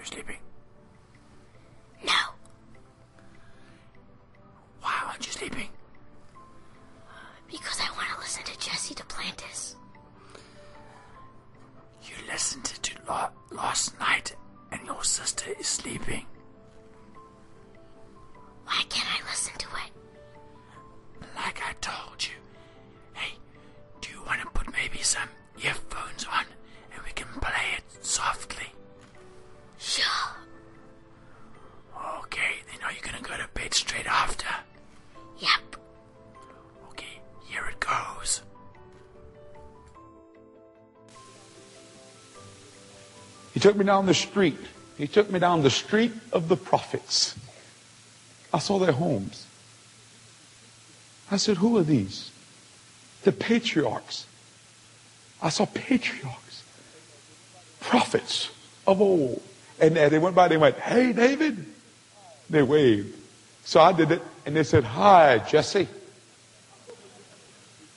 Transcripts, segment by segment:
you sleeping? He took me down the street. He took me down the street of the prophets. I saw their homes. I said, Who are these? The patriarchs. I saw patriarchs, prophets of old. And as they went by, they went, Hey, David. They waved. So I did it, and they said, Hi, Jesse.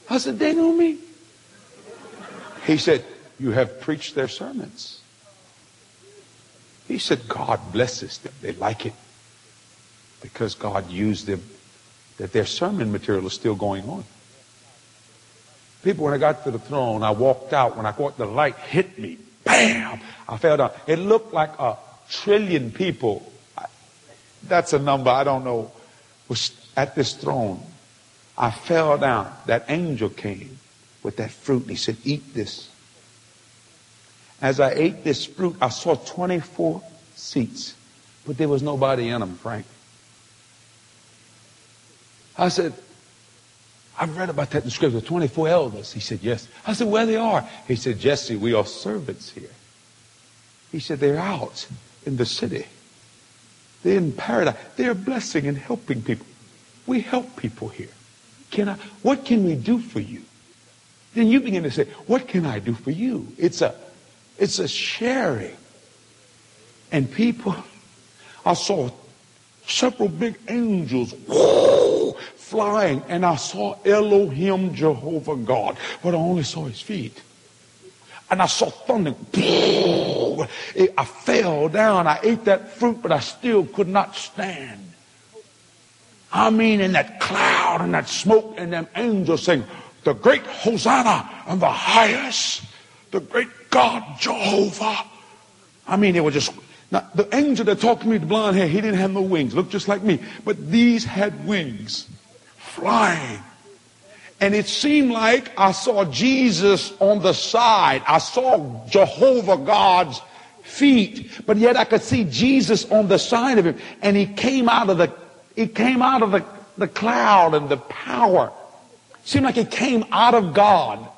I said, They know me. He said, You have preached their sermons. He said, God blesses them. They like it because God used them, that their sermon material is still going on. People, when I got to the throne, I walked out. When I caught the light hit me. Bam! I fell down. It looked like a trillion people. That's a number I don't know. Was at this throne. I fell down. That angel came with that fruit and he said, Eat this. As I ate this fruit, I saw 24 seats, but there was nobody in them, Frank. I said, I've read about that in the scripture, 24 elders. He said, yes. I said, where they are? He said, Jesse, we are servants here. He said, they're out in the city. They're in paradise. They're blessing and helping people. We help people here. Can I, what can we do for you? Then you begin to say, what can I do for you? It's a, it's a sharing. And people, I saw several big angels whoa, flying, and I saw Elohim Jehovah God, but I only saw his feet. And I saw thunder. It- I fell down. I ate that fruit, but I still could not stand. I mean, in that cloud and that smoke and them angels saying, the great Hosanna and the highest, the great God Jehovah. I mean, they were just, now, the angel that talked to me the blonde hair, he didn't have no wings, looked just like me, but these had wings, flying. And it seemed like I saw Jesus on the side. I saw Jehovah God's feet, but yet I could see Jesus on the side of him. And he came out of the, he came out of the, the cloud and the power. Seemed like it came out of God.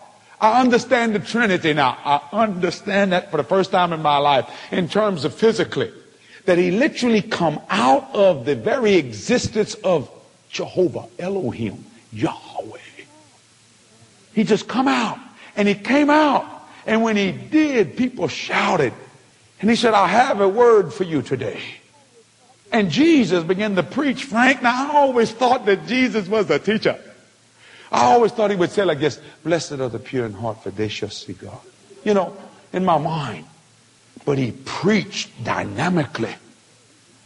I understand the Trinity now. I understand that for the first time in my life in terms of physically. That he literally come out of the very existence of Jehovah, Elohim, Yahweh. He just come out. And he came out. And when he did, people shouted. And he said, I have a word for you today. And Jesus began to preach, Frank. Now, I always thought that Jesus was a teacher. I always thought he would say like this, blessed are the pure in heart, for they shall see God. You know, in my mind. But he preached dynamically.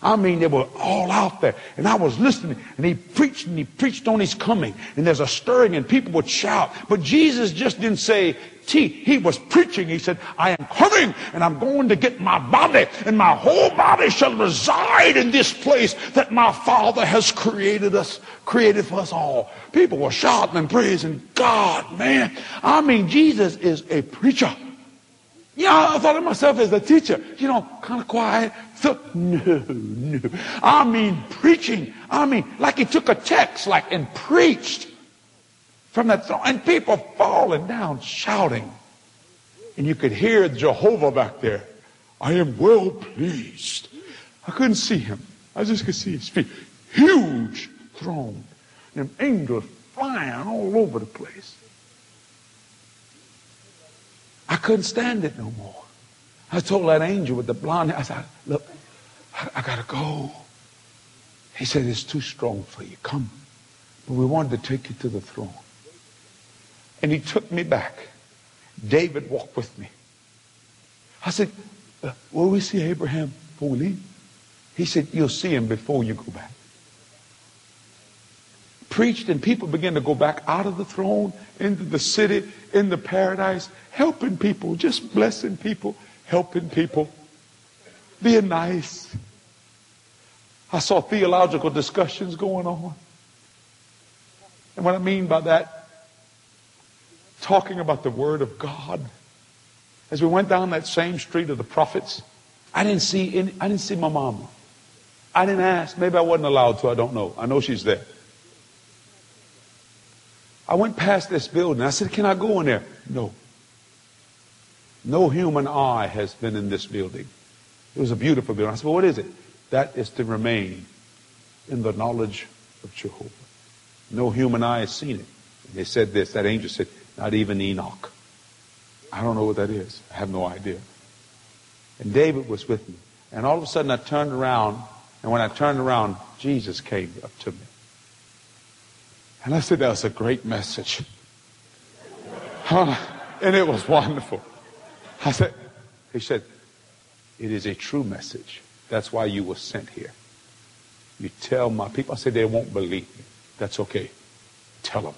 I mean, they were all out there. And I was listening. And he preached and he preached on his coming. And there's a stirring and people would shout. But Jesus just didn't say, T. He was preaching. He said, I am coming and I'm going to get my body. And my whole body shall reside in this place that my Father has created us, created for us all. People were shouting and praising God, man. I mean, Jesus is a preacher. Yeah, I thought of myself as a teacher, you know, kind of quiet. So, no, no. I mean, preaching. I mean, like he took a text, like, and preached from that throne, and people falling down shouting. And you could hear Jehovah back there. I am well pleased. I couldn't see him. I just could see his feet. Huge throne. And them angels flying all over the place. I couldn't stand it no more. I told that angel with the blonde hair, I said, look, I, I gotta go. He said, it's too strong for you. Come. But we wanted to take you to the throne. And he took me back. David walked with me. I said, uh, will we see Abraham? before we leave. He said, you'll see him before you go back. Preached and people began to go back out of the throne into the city, in the paradise, helping people, just blessing people, helping people, being nice. I saw theological discussions going on. And what I mean by that, talking about the Word of God. As we went down that same street of the prophets, I didn't see any, I didn't see my mama. I didn't ask. Maybe I wasn't allowed to. I don't know. I know she's there. I went past this building. I said, Can I go in there? No. No human eye has been in this building. It was a beautiful building. I said, well, What is it? That is to remain in the knowledge of Jehovah. No human eye has seen it. And they said this. That angel said, Not even Enoch. I don't know what that is. I have no idea. And David was with me. And all of a sudden I turned around, and when I turned around, Jesus came up to me. And I said, that was a great message. and it was wonderful. I said, he said, it is a true message. That's why you were sent here. You tell my people, I said, they won't believe me. That's okay. Tell them.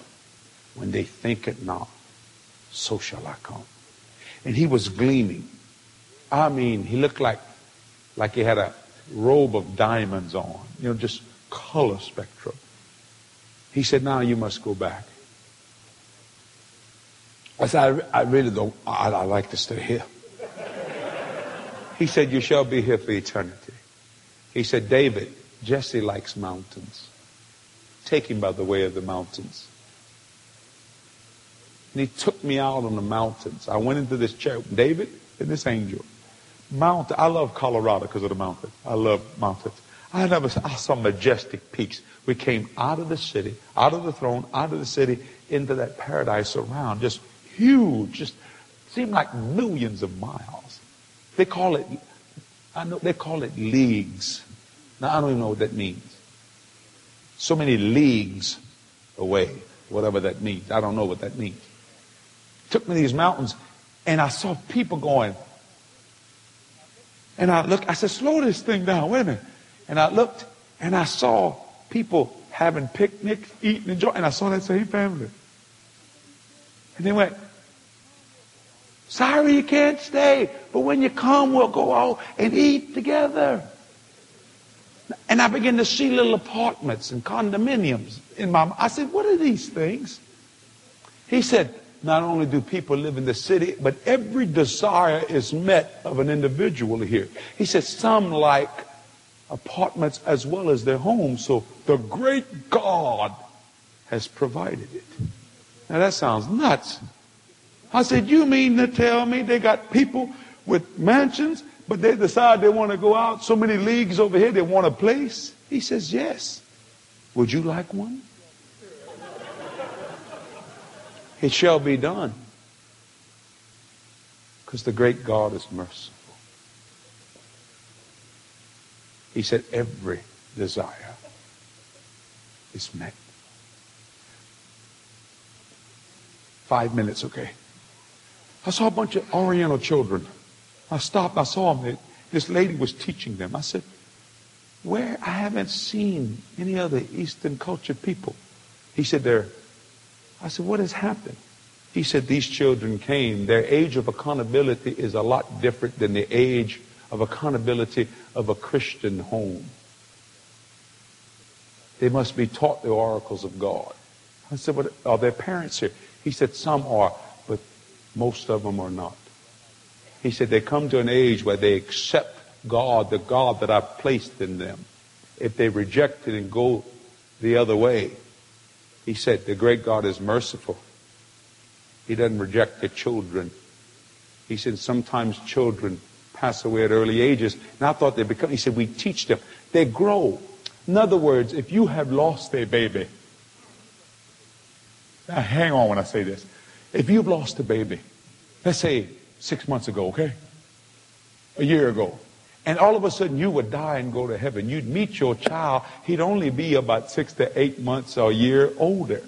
When they think it not, so shall I come. And he was gleaming. I mean, he looked like, like he had a robe of diamonds on, you know, just color spectrum. He said, now you must go back. I said, I, I really don't, I, I like to stay here. He said, you shall be here for eternity. He said, David, Jesse likes mountains. Take him by the way of the mountains. And he took me out on the mountains. I went into this chair, David and this angel. Mountain. I love Colorado because of the mountain. I love mountains. I never I saw majestic peaks. We came out of the city, out of the throne, out of the city, into that paradise around. Just huge. Just seemed like millions of miles. They call it, I know they call it leagues. Now I don't even know what that means. So many leagues away, whatever that means. I don't know what that means. Took me to these mountains and I saw people going. And I looked, I said, slow this thing down, wait a minute. And I looked and I saw people having picnics, eating, enjoying, and I saw that same family. And they went, sorry you can't stay, but when you come, we'll go out and eat together. And I began to see little apartments and condominiums in my, I said, what are these things? He said, not only do people live in the city, but every desire is met of an individual here. He said, some like apartments as well as their homes. So the great God has provided it. Now that sounds nuts. I said, you mean to tell me they got people with mansions, but they decide they want to go out so many leagues over here, they want a place? He says, yes. Would you like one? It shall be done. Because the great God is merciful. He said, every desire is met. Five minutes, okay. I saw a bunch of Oriental children. I stopped, I saw them. This lady was teaching them. I said, where? I haven't seen any other Eastern cultured people. He said, they're, I said, what has happened? He said, these children came. Their age of accountability is a lot different than the age of accountability of a Christian home. They must be taught the oracles of God. I said, what, are their parents here? He said, some are, but most of them are not. He said, they come to an age where they accept God, the God that I've placed in them. If they reject it and go the other way, he said, the great God is merciful. He doesn't reject the children. He said, sometimes children pass away at early ages. And I thought they become, he said, we teach them. They grow. In other words, if you have lost a baby, now hang on when I say this. If you've lost a baby, let's say six months ago, okay? A year ago. And all of a sudden you would die and go to heaven. You'd meet your child. He'd only be about six to eight months or a year older.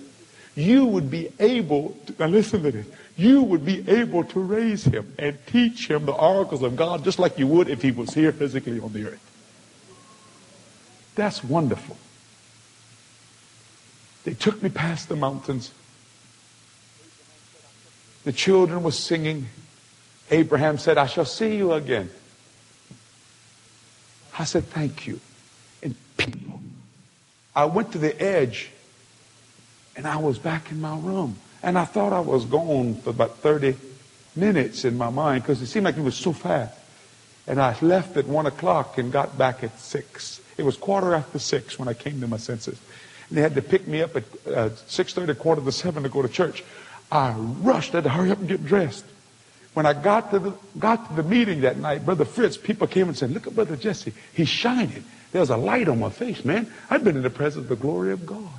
you would be able, to, now listen to this, you would be able to raise him and teach him the oracles of God just like you would if he was here physically on the earth. That's wonderful. They took me past the mountains. The children were singing. Abraham said, I shall see you again. I said, thank you. And people, I went to the edge and I was back in my room. And I thought I was gone for about 30 minutes in my mind because it seemed like it was so fast. And I left at 1 o'clock and got back at 6. It was quarter after 6 when I came to my senses. And they had to pick me up at uh, 6.30, quarter to 7 to go to church. I rushed. I had to hurry up and get dressed. When I got to the, got to the meeting that night, Brother Fritz, people came and said, look at Brother Jesse. He's shining. There's a light on my face, man. I've been in the presence of the glory of God.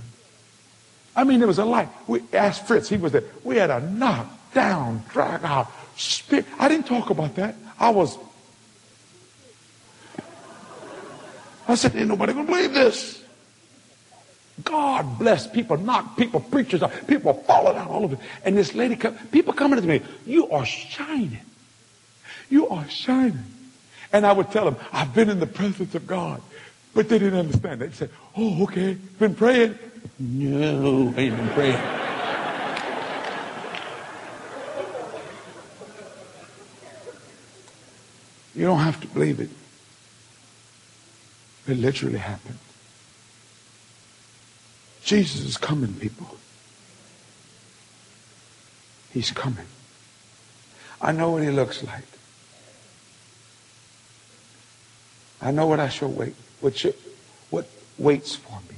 I mean, it was a light. We asked Fritz. He was there. We had a knock down, drag out, spirit. I didn't talk about that. I was. I said, ain't nobody gonna believe this. God bless people, knock people, preachers, people falling out all over. And this lady, come, people coming to me, you are shining. You are shining. And I would tell them, I've been in the presence of God. But they didn't understand. They said, oh, okay, been praying. No, I been praying. You don't have to believe it. It literally happened. Jesus is coming, people. He's coming. I know what he looks like. I know what I shall wait, what, should, what waits for me.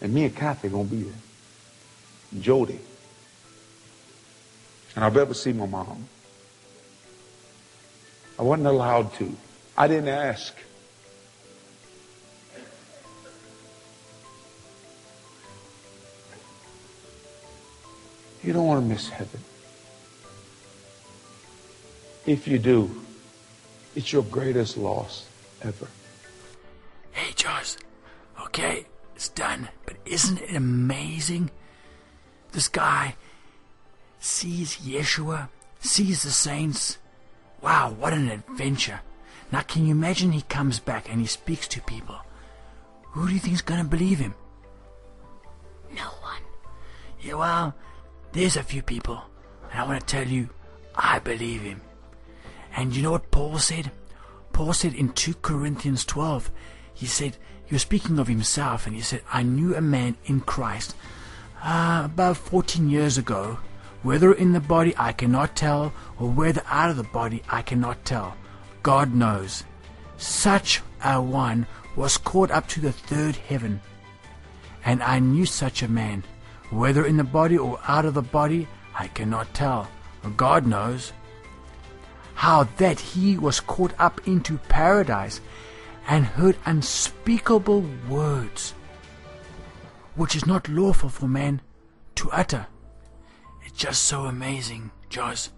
And me and Kathy gonna be there. Jody. And I'll to see my mom. I wasn't allowed to. I didn't ask. You don't want to miss heaven. If you do, it's your greatest loss ever. Hey, Josh. Okay, it's done. Isn't it amazing? This guy sees Yeshua, sees the saints. Wow, what an adventure. Now, can you imagine he comes back and he speaks to people? Who do you think's going to believe him? No one. Yeah, well, there's a few people, and I want to tell you, I believe him. And you know what Paul said? Paul said in 2 Corinthians 12, he said, was speaking of himself, and he said, I knew a man in Christ uh, about 14 years ago, whether in the body I cannot tell, or whether out of the body I cannot tell. God knows. Such a one was caught up to the third heaven. And I knew such a man, whether in the body or out of the body, I cannot tell. God knows. How that he was caught up into paradise and heard unspeakable words, which is not lawful for man to utter. It's just so amazing, Jaws.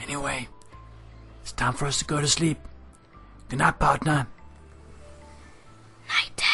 Anyway, it's time for us to go to sleep. Good night, partner. Night.